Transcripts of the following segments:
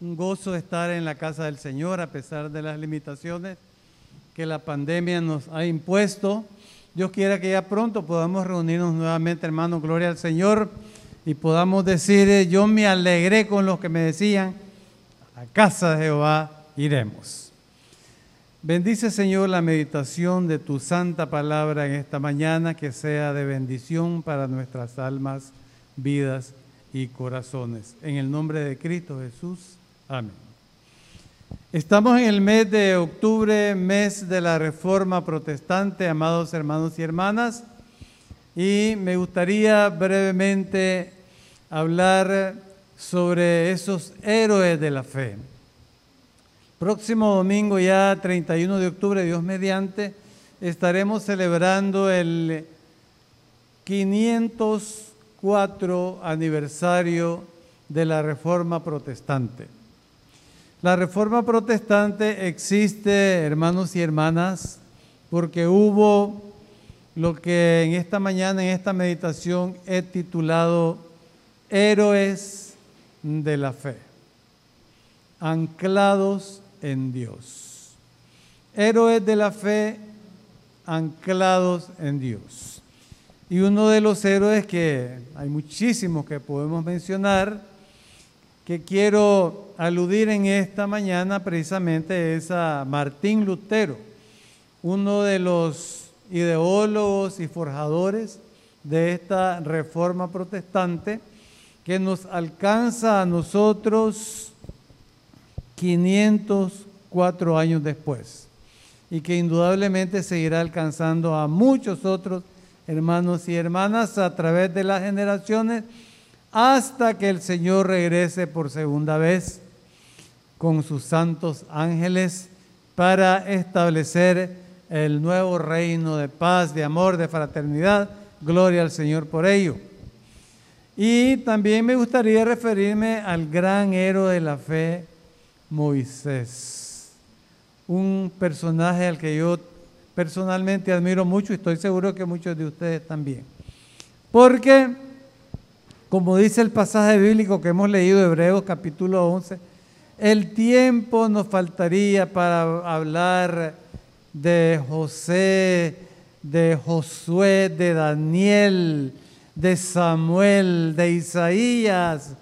un gozo estar en la casa del Señor a pesar de las limitaciones que la pandemia nos ha impuesto. Dios quiera que ya pronto podamos reunirnos nuevamente, hermanos, gloria al Señor, y podamos decir, eh, yo me alegré con los que me decían, a casa de Jehová iremos. Bendice, Señor, la meditación de tu santa palabra en esta mañana, que sea de bendición para nuestras almas, vidas y corazones. En el nombre de Cristo Jesús. Amén. Estamos en el mes de octubre, mes de la Reforma Protestante, amados hermanos y hermanas, y me gustaría brevemente hablar sobre esos héroes de la fe. Próximo domingo, ya 31 de octubre, Dios mediante, estaremos celebrando el 504 aniversario de la Reforma Protestante. La reforma protestante existe, hermanos y hermanas, porque hubo lo que en esta mañana, en esta meditación, he titulado Héroes de la Fe, anclados en Dios. Héroes de la fe, anclados en Dios. Y uno de los héroes que hay muchísimos que podemos mencionar, que quiero aludir en esta mañana precisamente es a Martín Lutero, uno de los ideólogos y forjadores de esta reforma protestante que nos alcanza a nosotros 504 años después y que indudablemente seguirá alcanzando a muchos otros hermanos y hermanas a través de las generaciones hasta que el Señor regrese por segunda vez con sus santos ángeles para establecer el nuevo reino de paz, de amor, de fraternidad. Gloria al Señor por ello. Y también me gustaría referirme al gran héroe de la fe, Moisés. Un personaje al que yo personalmente admiro mucho y estoy seguro que muchos de ustedes también. Porque como dice el pasaje bíblico que hemos leído, Hebreos capítulo 11, el tiempo nos faltaría para hablar de José, de Josué, de Daniel, de Samuel, de Isaías,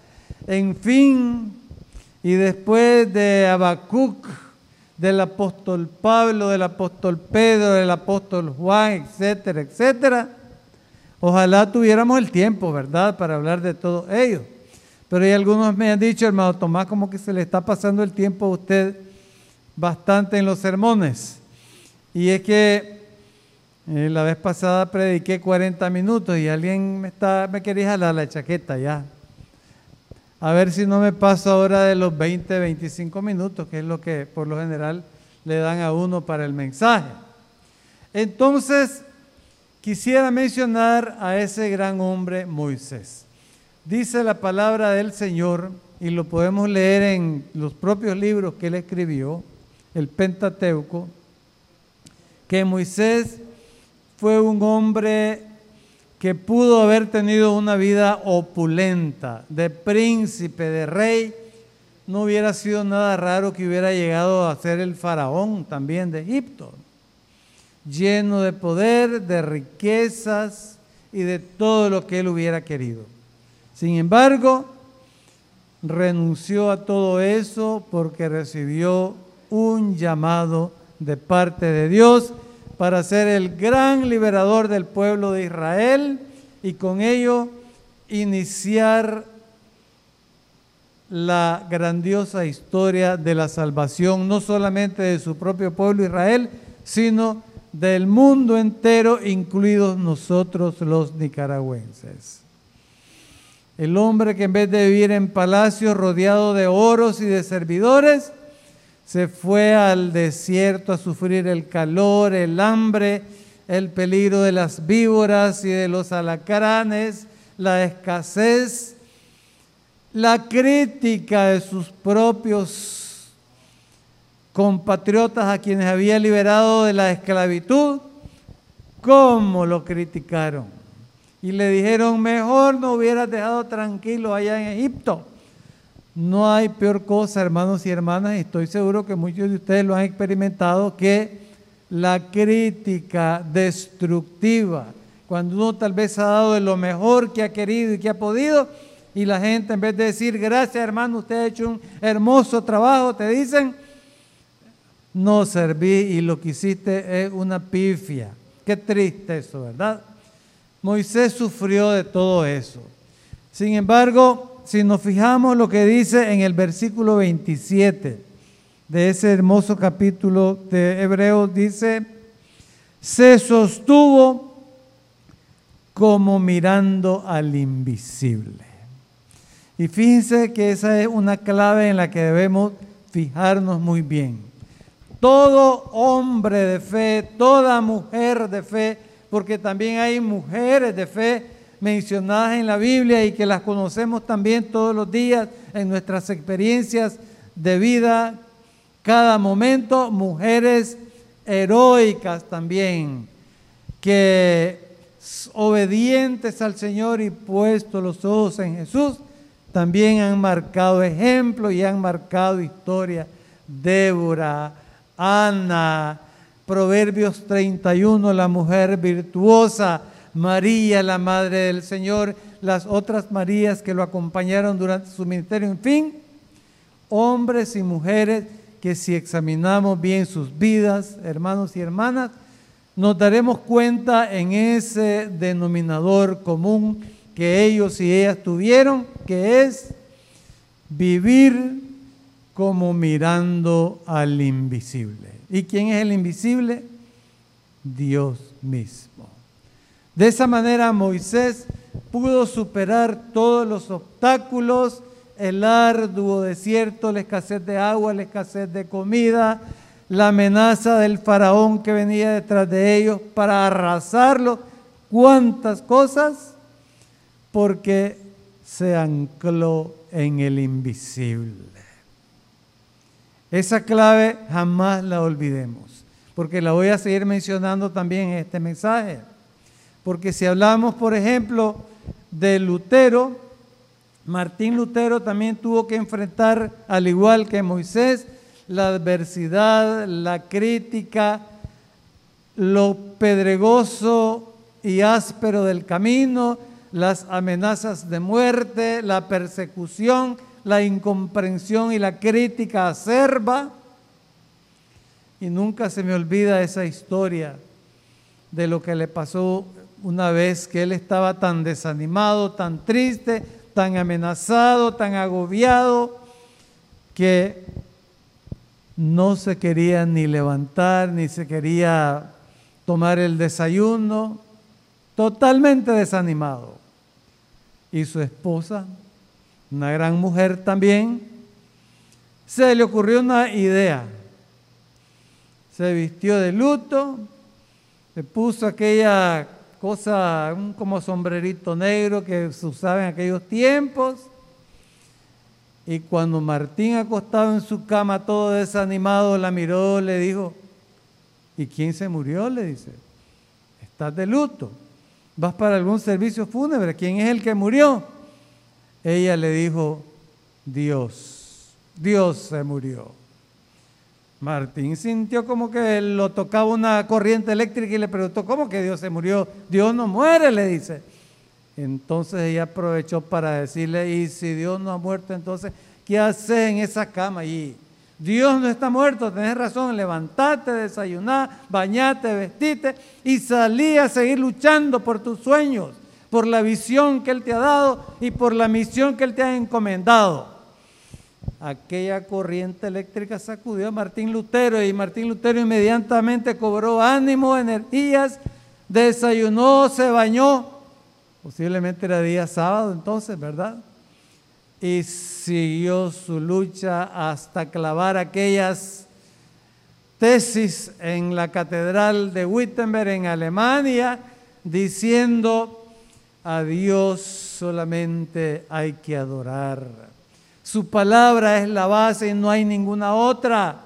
en fin, y después de Habacuc, del apóstol Pablo, del apóstol Pedro, del apóstol Juan, etcétera, etcétera Ojalá tuviéramos el tiempo, ¿verdad?, para hablar de todo ello. Pero hay algunos me han dicho, hermano Tomás, como que se le está pasando el tiempo a usted bastante en los sermones. Y es que eh, la vez pasada prediqué 40 minutos y alguien me, está, me quería jalar la chaqueta ya. A ver si no me paso ahora de los 20, 25 minutos, que es lo que por lo general le dan a uno para el mensaje. Entonces, quisiera mencionar a ese gran hombre Moisés. Dice la palabra del Señor, y lo podemos leer en los propios libros que él escribió, el Pentateuco, que Moisés fue un hombre que pudo haber tenido una vida opulenta, de príncipe, de rey. No hubiera sido nada raro que hubiera llegado a ser el faraón también de Egipto lleno de poder, de riquezas y de todo lo que él hubiera querido. Sin embargo, renunció a todo eso porque recibió un llamado de parte de Dios para ser el gran liberador del pueblo de Israel y con ello iniciar la grandiosa historia de la salvación, no solamente de su propio pueblo Israel, sino del mundo entero, incluidos nosotros los nicaragüenses. El hombre que en vez de vivir en palacios rodeado de oros y de servidores, se fue al desierto a sufrir el calor, el hambre, el peligro de las víboras y de los alacranes, la escasez, la crítica de sus propios compatriotas a quienes había liberado de la esclavitud, ¿cómo lo criticaron? Y le dijeron, mejor no hubieras dejado tranquilo allá en Egipto, No hay peor cosa, hermanos y hermanas, y estoy seguro que muchos de ustedes lo han experimentado, que la crítica destructiva. Cuando uno tal vez ha dado de lo mejor que ha querido y que ha podido, y la gente en vez de decir, gracias hermano, usted ha hecho un hermoso trabajo, te dicen, no serví y lo que hiciste es una pifia. Qué triste eso, ¿verdad? Moisés sufrió de todo eso. Sin embargo, si nos fijamos lo que dice en el versículo 27 de ese hermoso capítulo de Hebreos, dice, se sostuvo como mirando al invisible. Y fíjense que esa es una clave en la que debemos fijarnos muy bien. Todo hombre de fe, toda mujer de fe, porque también hay mujeres de fe mencionadas en la Biblia y que las conocemos también todos los días en nuestras experiencias de vida, cada momento, mujeres heroicas también, que obedientes al Señor y puesto los ojos en Jesús, también han marcado ejemplo y han marcado historia. Débora, Ana, Proverbios 31, la mujer virtuosa, María, la Madre del Señor, las otras Marías que lo acompañaron durante su ministerio, en fin, hombres y mujeres que si examinamos bien sus vidas, hermanos y hermanas, nos daremos cuenta en ese denominador común que ellos y ellas tuvieron, que es vivir como mirando al invisible. ¿Y quién es el invisible? Dios mismo. De esa manera Moisés pudo superar todos los obstáculos, el arduo desierto, la escasez de agua, la escasez de comida, la amenaza del faraón que venía detrás de ellos para arrasarlo. ¿Cuántas cosas? porque se ancló en el invisible. Esa clave jamás la olvidemos, porque la voy a seguir mencionando también en este mensaje. Porque si hablamos, por ejemplo, de Lutero, Martín Lutero también tuvo que enfrentar, al igual que Moisés, la adversidad, la crítica, lo pedregoso y áspero del camino, las amenazas de muerte, la persecución, la incomprensión y la crítica acerba. Y nunca se me olvida esa historia de lo que le pasó una vez que él estaba tan desanimado, tan triste, tan amenazado, tan agobiado, que no se quería ni levantar, ni se quería tomar el desayuno, totalmente desanimado y su esposa, una gran mujer también, se le ocurrió una idea. Se vistió de luto, se puso aquella cosa, un como sombrerito negro que se usaba en aquellos tiempos. Y cuando Martín acostado en su cama todo desanimado, la miró, le dijo, ¿y quién se murió? Le dice, estás de luto vas para algún servicio fúnebre, ¿quién es el que murió? Ella le dijo, Dios, Dios se murió. Martín sintió como que lo tocaba una corriente eléctrica y le preguntó, ¿cómo que Dios se murió? Dios no muere, le dice. Entonces ella aprovechó para decirle, y si Dios no ha muerto, entonces, ¿qué hace en esa cama allí? Dios no está muerto, tenés razón, levantate, desayuná, bañate, vestite y salí a seguir luchando por tus sueños, por la visión que Él te ha dado y por la misión que Él te ha encomendado. Aquella corriente eléctrica sacudió a Martín Lutero y Martín Lutero inmediatamente cobró ánimo, energías, desayunó, se bañó. Posiblemente era día sábado entonces, ¿verdad? y siguió su lucha hasta clavar aquellas tesis en la catedral de Wittenberg en Alemania, diciendo, a Dios solamente hay que adorar. Su palabra es la base y no hay ninguna otra.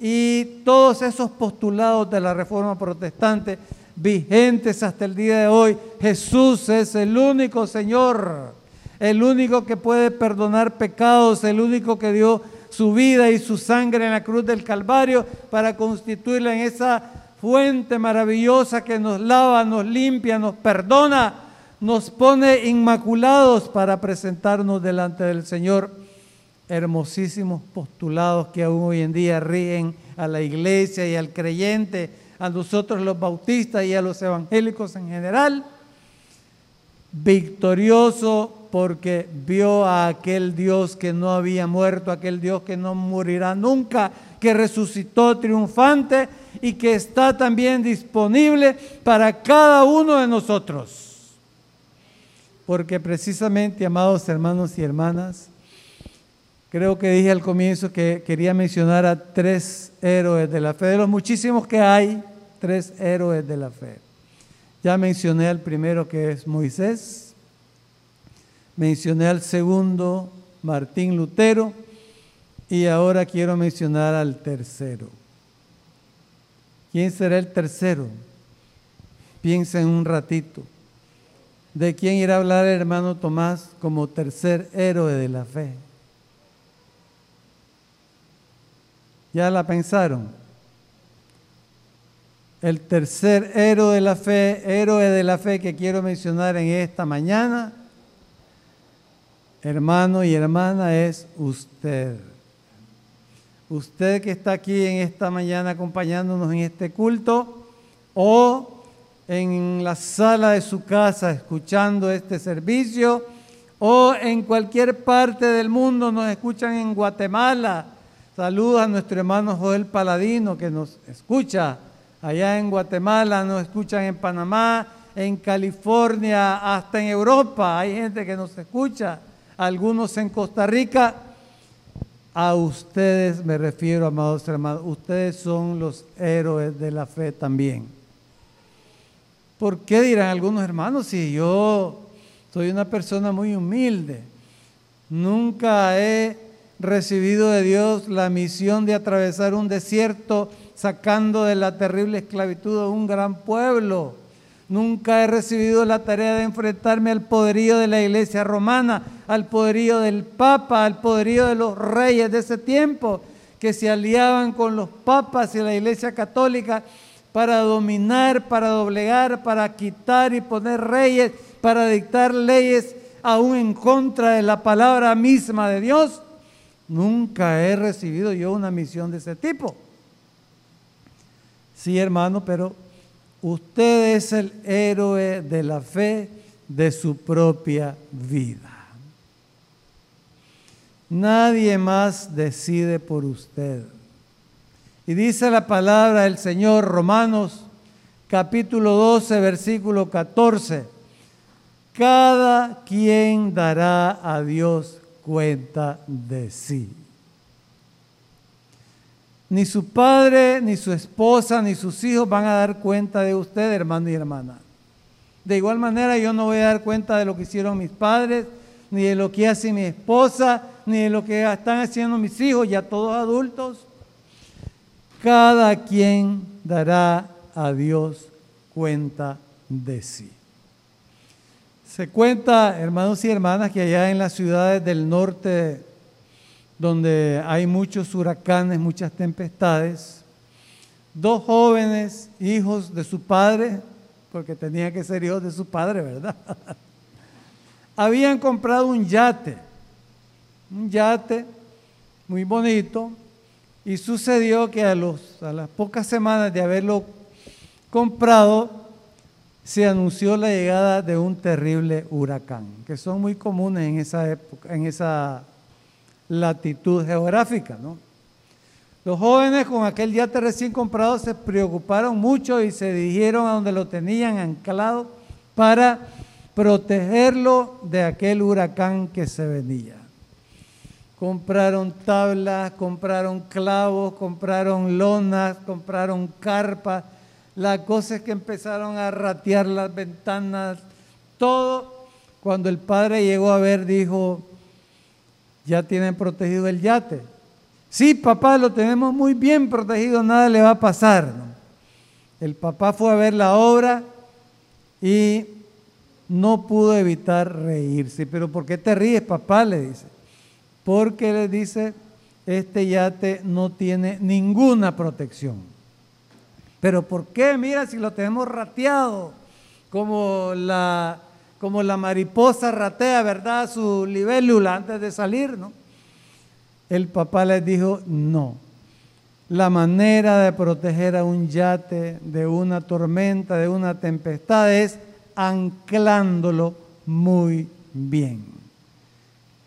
Y todos esos postulados de la Reforma Protestante vigentes hasta el día de hoy, Jesús es el único Señor el único que puede perdonar pecados, el único que dio su vida y su sangre en la cruz del Calvario para constituirla en esa fuente maravillosa que nos lava, nos limpia, nos perdona, nos pone inmaculados para presentarnos delante del Señor. Hermosísimos postulados que aún hoy en día ríen a la iglesia y al creyente, a nosotros los bautistas y a los evangélicos en general. Victorioso porque vio a aquel Dios que no había muerto, aquel Dios que no morirá nunca, que resucitó triunfante y que está también disponible para cada uno de nosotros. Porque precisamente, amados hermanos y hermanas, creo que dije al comienzo que quería mencionar a tres héroes de la fe. De los muchísimos que hay, tres héroes de la fe. Ya mencioné al primero que es Moisés, mencioné al segundo, Martín Lutero, y ahora quiero mencionar al tercero. ¿Quién será el tercero? Piensa en un ratito. ¿De quién irá a hablar el hermano Tomás como tercer héroe de la fe? ¿Ya la pensaron? El tercer héroe de la fe, héroe de la fe que quiero mencionar en esta mañana hermano y hermana, es usted. Usted que está aquí en esta mañana acompañándonos en este culto o en la sala de su casa escuchando este servicio o en cualquier parte del mundo nos escuchan en Guatemala. Saludos a nuestro hermano Joel Paladino que nos escucha allá en Guatemala, nos escuchan en Panamá, en California, hasta en Europa. Hay gente que nos escucha algunos en Costa Rica. A ustedes me refiero, amados hermanos, ustedes son los héroes de la fe también. ¿Por qué dirán algunos hermanos si yo soy una persona muy humilde? Nunca he recibido de Dios la misión de atravesar un desierto sacando de la terrible esclavitud a un gran pueblo. Nunca he recibido la tarea de enfrentarme al poderío de la iglesia romana, al poderío del papa, al poderío de los reyes de ese tiempo, que se aliaban con los papas y la iglesia católica para dominar, para doblegar, para quitar y poner reyes, para dictar leyes aún en contra de la palabra misma de Dios. Nunca he recibido yo una misión de ese tipo. Sí, hermano, pero Usted es el héroe de la fe de su propia vida. Nadie más decide por usted. Y dice la palabra del Señor, Romanos capítulo 12, versículo 14. Cada quien dará a Dios cuenta de sí. Ni su padre, ni su esposa, ni sus hijos van a dar cuenta de usted, hermano y hermana. De igual manera, yo no voy a dar cuenta de lo que hicieron mis padres, ni de lo que hace mi esposa, ni de lo que están haciendo mis hijos, ya todos adultos. Cada quien dará a Dios cuenta de sí. Se cuenta, hermanos y hermanas, que allá en las ciudades del norte donde hay muchos huracanes, muchas tempestades, dos jóvenes hijos de su padre, porque tenía que ser hijos de su padre, ¿verdad? Habían comprado un yate, un yate muy bonito, y sucedió que a, las pocas semanas de haberlo comprado, se anunció la llegada de un terrible huracán, que son muy comunes en esa época, en esa latitud geográfica. ¿no? Los jóvenes con aquel yate recién comprado se preocuparon mucho y se dirigieron a donde lo tenían anclado para protegerlo de aquel huracán que se venía. Compraron tablas, compraron clavos, compraron lonas, compraron carpas. La cosa es que empezaron a ratear las ventanas, todo. Cuando el padre llegó a ver, dijo, ya tienen protegido el yate. Sí, papá, lo tenemos muy bien protegido, nada le va a pasar. El papá fue a ver la obra y no pudo evitar reírse. ¿Pero por qué te ríes, papá? le dice. Porque le dice, este yate no tiene ninguna protección. ¿Pero por qué? Mira, si lo tenemos rateado, como la, como la mariposa ratea, ¿verdad? Su libélula antes de salir, ¿no? El papá les dijo, no. La manera de proteger a un yate de una tormenta, de una tempestad, es anclándolo muy bien.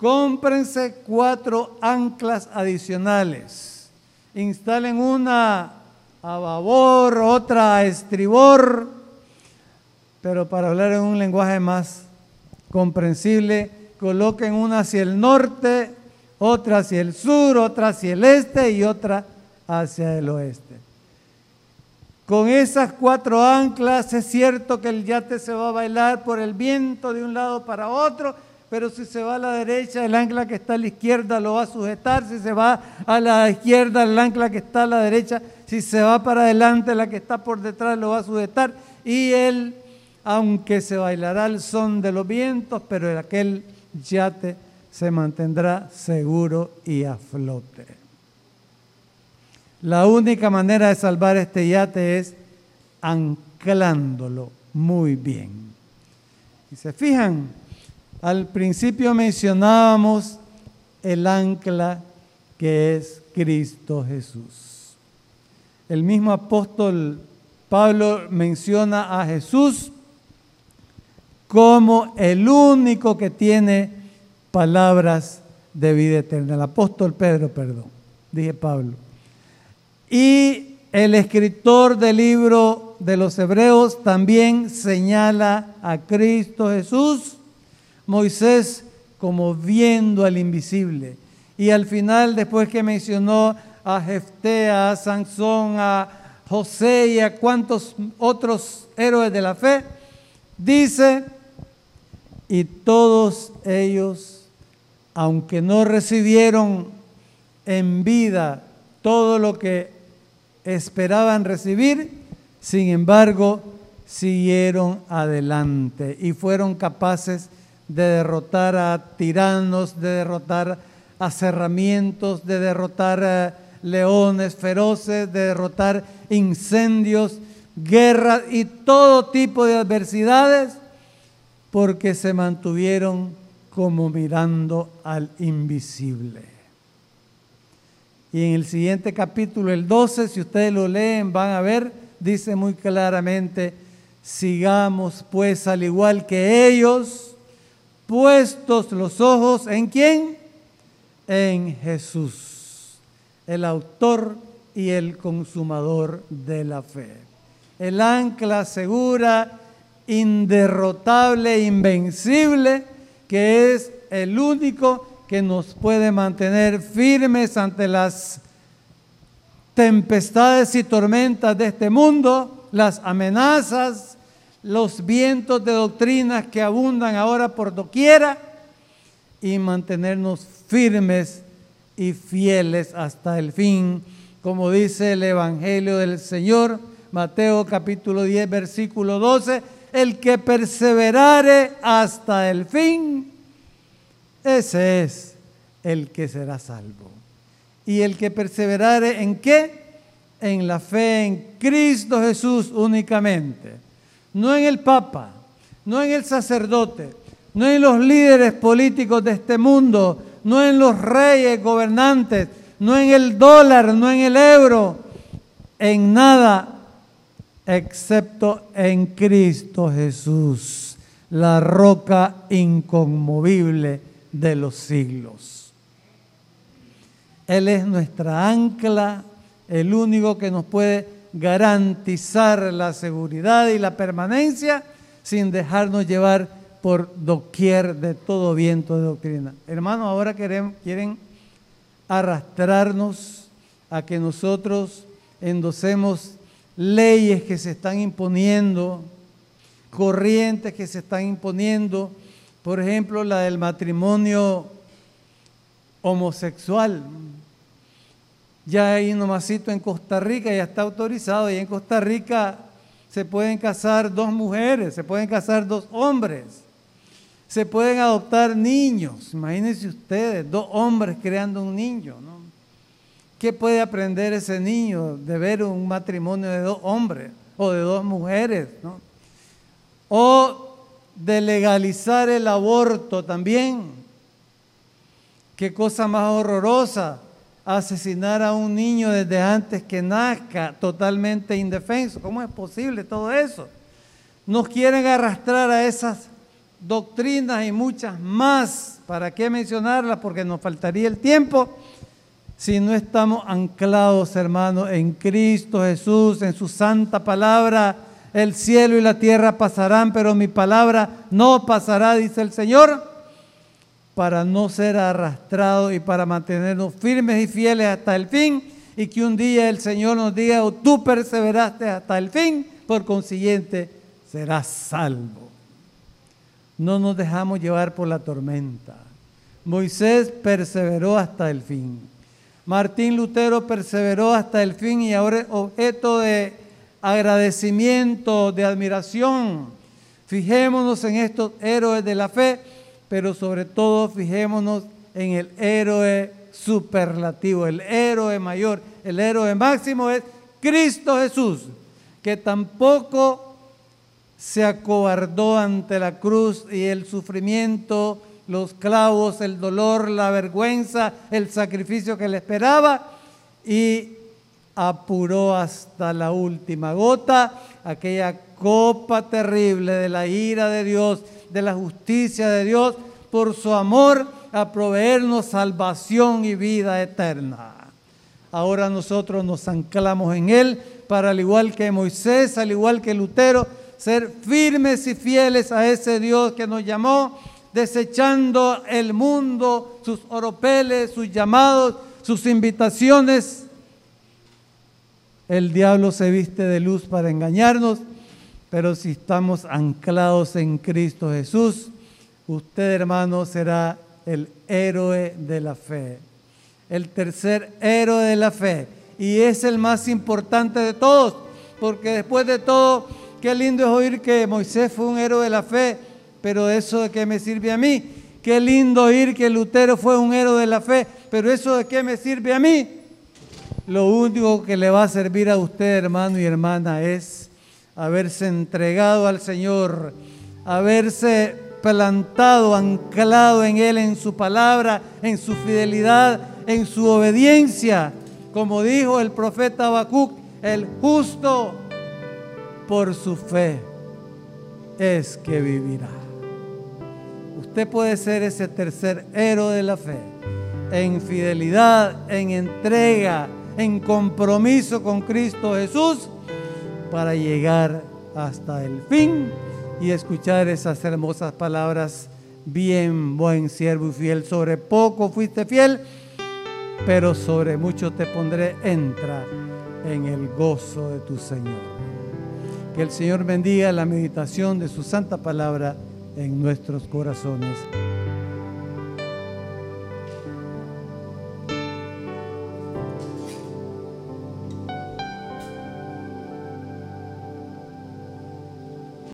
Cómprense cuatro anclas adicionales. Instalen una a babor, otra a estribor, pero para hablar en un lenguaje más comprensible, coloquen una hacia el norte, otra hacia el sur, otra hacia el este y otra hacia el oeste. Con esas cuatro anclas es cierto que el yate se va a bailar por el viento de un lado para otro, pero si se va a la derecha, el ancla que está a la izquierda lo va a sujetar, si se va a la izquierda, el ancla que está a la derecha, si se va para adelante, la que está por detrás lo va a sujetar, y él, aunque se bailará el son de los vientos, pero aquel yate se mantendrá seguro y a flote. La única manera de salvar este yate es anclándolo muy bien. Y se fijan, al principio mencionábamos el ancla que es Cristo Jesús. El mismo apóstol Pablo menciona a Jesús como el único que tiene palabras de vida eterna. El apóstol Pedro, perdón, dije Pablo. Y el escritor del libro de los Hebreos también señala a Cristo Jesús, Moisés como viendo al invisible. Y al final, después que mencionó a Jefté, a Sansón, a José y a cuantos otros héroes de la fe, dice, y todos ellos, aunque no recibieron en vida todo lo que esperaban recibir, sin embargo, siguieron adelante y fueron capaces de derrotar a tiranos, de derrotar a cerramientos, de derrotar a leones feroces, de derrotar incendios, guerras y todo tipo de adversidades, porque se mantuvieron como mirando al invisible. Y en el siguiente capítulo, el 12, si ustedes lo leen, van a ver, dice muy claramente, sigamos pues al igual que ellos, puestos los ojos en quién? En Jesús, el autor y el consumador de la fe. El ancla segura, inderrotable, invencible, que es el único que nos puede mantener firmes ante las tempestades y tormentas de este mundo, las amenazas, los vientos de doctrinas que abundan ahora por doquiera y mantenernos firmes y fieles hasta el fin, como dice el Evangelio del Señor, Mateo capítulo 10, versículo 12, el que perseverare hasta el fin, ese es el que será salvo. Y el que perseverare en qué? En la fe en Cristo Jesús únicamente. No en el Papa, no en el sacerdote, no en los líderes políticos de este mundo, no en los reyes gobernantes, no en el dólar, no en el euro, en nada excepto en Cristo Jesús, la roca inconmovible de los siglos. Él es nuestra ancla, el único que nos puede garantizar la seguridad y la permanencia sin dejarnos llevar por doquier de todo viento de doctrina. Hermanos, ahora quieren, arrastrarnos a que nosotros endosemos leyes que se están imponiendo, corrientes que se están imponiendo, por ejemplo, la del matrimonio homosexual. Ya ahí nomasito en Costa Rica ya está autorizado y en Costa Rica se pueden casar dos mujeres, se pueden casar dos hombres, se pueden adoptar niños. Imagínense ustedes, dos hombres creando un niño. ¿no? ¿Qué puede aprender ese niño de ver un matrimonio de dos hombres o de dos mujeres? ¿no? O de legalizar el aborto también. Qué cosa más horrorosa asesinar a un niño desde antes que nazca, totalmente indefenso. ¿Cómo es posible todo eso? Nos quieren arrastrar a esas doctrinas y muchas más. ¿Para qué mencionarlas? Porque nos faltaría el tiempo si no estamos anclados, hermanos, en Cristo Jesús, en su santa palabra. El cielo y la tierra pasarán, pero mi palabra no pasará, dice el Señor para no ser arrastrados y para mantenernos firmes y fieles hasta el fin y que un día el Señor nos diga, oh, tú perseveraste hasta el fin, por consiguiente serás salvo. No nos dejamos llevar por la tormenta. Moisés perseveró hasta el fin. Martín Lutero perseveró hasta el fin y ahora es objeto de agradecimiento, de admiración. Fijémonos en estos héroes de la fe pero sobre todo fijémonos en el héroe superlativo, el héroe mayor, el héroe máximo es Cristo Jesús, que tampoco se acobardó ante la cruz y el sufrimiento, los clavos, el dolor, la vergüenza, el sacrificio que le esperaba y apuró hasta la última gota aquella copa terrible de la ira de Dios de la justicia de Dios por su amor a proveernos salvación y vida eterna. Ahora nosotros nos anclamos en Él para, al igual que Moisés, al igual que Lutero, ser firmes y fieles a ese Dios que nos llamó, desechando el mundo, sus oropeles, sus llamados, sus invitaciones. El diablo se viste de luz para engañarnos pero si estamos anclados en Cristo Jesús, usted hermano será el héroe de la fe. El tercer héroe de la fe. Y es el más importante de todos, porque después de todo, qué lindo es oír que Moisés fue un héroe de la fe, pero eso de qué me sirve a mí. Qué lindo oír que Lutero fue un héroe de la fe, pero eso de qué me sirve a mí. Lo único que le va a servir a usted, hermano y hermana, es haberse entregado al Señor, haberse plantado, anclado en Él, en su palabra, en su fidelidad, en su obediencia. Como dijo el profeta Habacuc, el justo por su fe es que vivirá. Usted puede ser ese tercer héroe de la fe, en fidelidad, en entrega, en compromiso con Cristo Jesús para llegar hasta el fin y escuchar esas hermosas palabras. Bien, buen siervo y fiel, sobre poco fuiste fiel, pero sobre mucho te pondré, entra en el gozo de tu Señor. Que el Señor bendiga la meditación de su santa palabra en nuestros corazones.